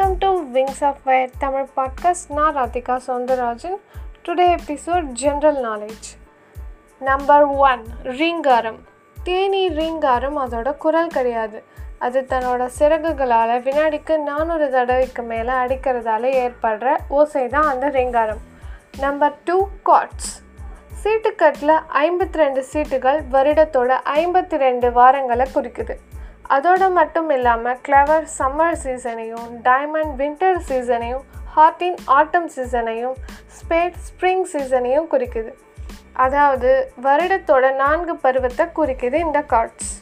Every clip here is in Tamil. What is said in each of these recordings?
Welcome to wings of fire Tamil podcast நான் Radhika Soundararajan today episode general knowledge number one ரீங்காரம். தேனி ரீங்காரம் அதோட குரல் கிடையாது. அது தன்னோட சிறகுகளால் வினாடிக்கு நானூறு தடவைக்கு மேலே அடிக்கிறதால ஏற்படுற ஓசை தான் அந்த ரீங்காரம். நம்பர் டூ காட்ஸ் சீட்டுக்கட்டில் ஐம்பத்தி ரெண்டு சீட்டுகள் வருடத்தோட ஐம்பத்தி ரெண்டு வாரங்களை குறிக்குது. அதோடு மட்டும் இல்லாமல் கிளவர் சம்மர் சீசனையும் டைமண்ட் வின்டர் சீசனையும் ஹாட்டின் ஆட்டம் சீசனையும் ஸ்பேட் ஸ்ப்ரிங் சீசனையும் குறிக்குது. அதாவது வருடத்தோட நான்கு பருவத்தை குறிக்குது இந்த கார்ட்ஸ்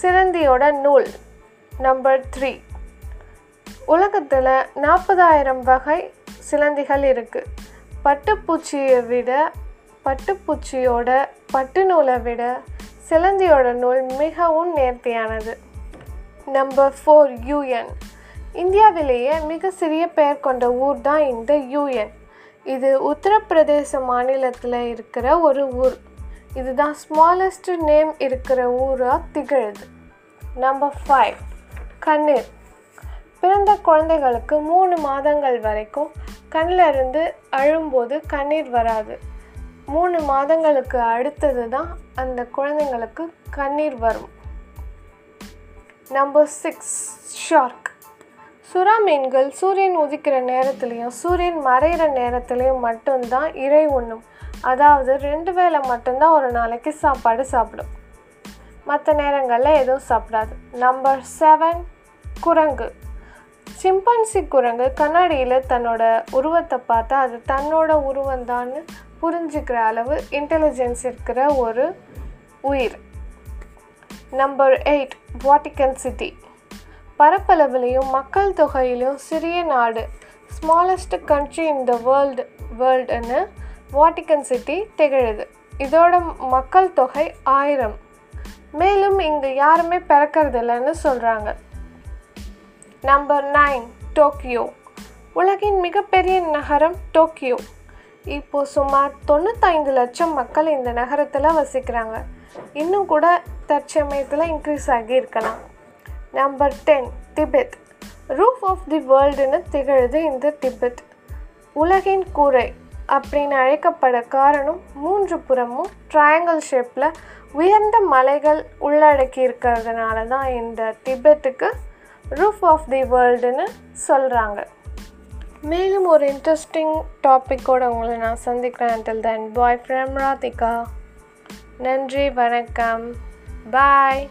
சிலந்தியோட நூல் நம்பர் த்ரீ உலகத்தில் நாற்பதாயிரம் வகை சிலந்திகள் இருக்குது பட்டுப்பூச்சியை விட பட்டுப்பூச்சியோட பட்டு நூலை விட சிலந்தியோட நூல் மிகவும் நேர்த்தியானது. நம்பர் ஃபோர் யூஎன் இந்தியாவிலேயே மிக சிறிய பெயர் கொண்ட ஊர் தான் இந்த யூஎன் இது உத்தரப்பிரதேச மாநிலத்தில் இருக்கிற ஒரு ஊர். இதுதான் ஸ்மாலஸ்ட் நேம் இருக்கிற ஊராக திகழுது. நம்பர் ஃபைவ் கண்ணீர். பிறந்த குழந்தைகளுக்கு மூணு மாதங்கள் வரைக்கும் கண்ணிலிருந்து அழும்போது கண்ணீர் வராது. மூணு மாதங்களுக்கு அடுத்தது தான் அந்த குழந்தைங்களுக்கு கண்ணீர் வரும். நம்பர் சிக்ஸ் ஷார்க் சுறா மீன்கள் சூரியன் உதிக்கிற நேரத்துலேயும் சூரியன் மறையிற நேரத்துலேயும் மட்டும்தான் இறை உண்ணும். அதாவது ரெண்டு வேளை மட்டும்தான் ஒரு நாளைக்கு சாப்பாடு சாப்பிடும். மற்ற நேரங்களில் எதுவும் சாப்பிடாது. நம்பர் செவன் குரங்கு. சிம்பன்சி குரங்கு கண்ணாடியில் தன்னோட உருவத்தை பார்த்தா அது தன்னோட உருவந்தான்னு புரிஞ்சுக்கிற அளவு இன்டெலிஜென்ஸ் இருக்கிற ஒரு உயிர். நம்பர் எயிட் வாட்டிக்கன் சிட்டி பரப்பளவுலேயும் மக்கள் தொகையிலும் சிறிய நாடு smallest country in the world வேர்ல்டுன்னு Vatican city திகழுது. இதோட மக்கள் தொகை ஆயிரம். மேலும் இங்கே யாருமே பிறக்கறதில்லைன்னு சொல்கிறாங்க நம்பர் நைன் டோக்கியோ உலகின் மிகப்பெரிய நகரம் டோக்கியோ இப்போது சுமார் தொண்ணூத்தைந்து லட்சம் மக்கள் இந்த நகரத்தில் வசிக்கிறாங்க. இன்னும் கூட தற்சமயத்தில் இன்க்ரீஸ் ஆகி இருக்கலாம். Number ten Tibet roof of the வேர்ல்டுன்னு திகழுது இந்த திபெத் உலகின் கூரை அப்படின்னு அழைக்கப்பட காரணம் மூன்று புறமும் ட்ரையாங்கிள் ஷேப்பில் உயர்ந்த மலைகள் உள்ளடக்கி இருக்கிறதுனால தான் இந்த திபெத்துக்கு ரூஃப் ஆஃப் தி வேர்ல்டுன்னு சொல்கிறாங்க மேலும் ஒரு இன்ட்ரெஸ்டிங் டாப்பிக்கோடு உங்களை நான் சந்திக்கிறேன். Until then bye from Radhika. நன்றி வணக்கம். பாய்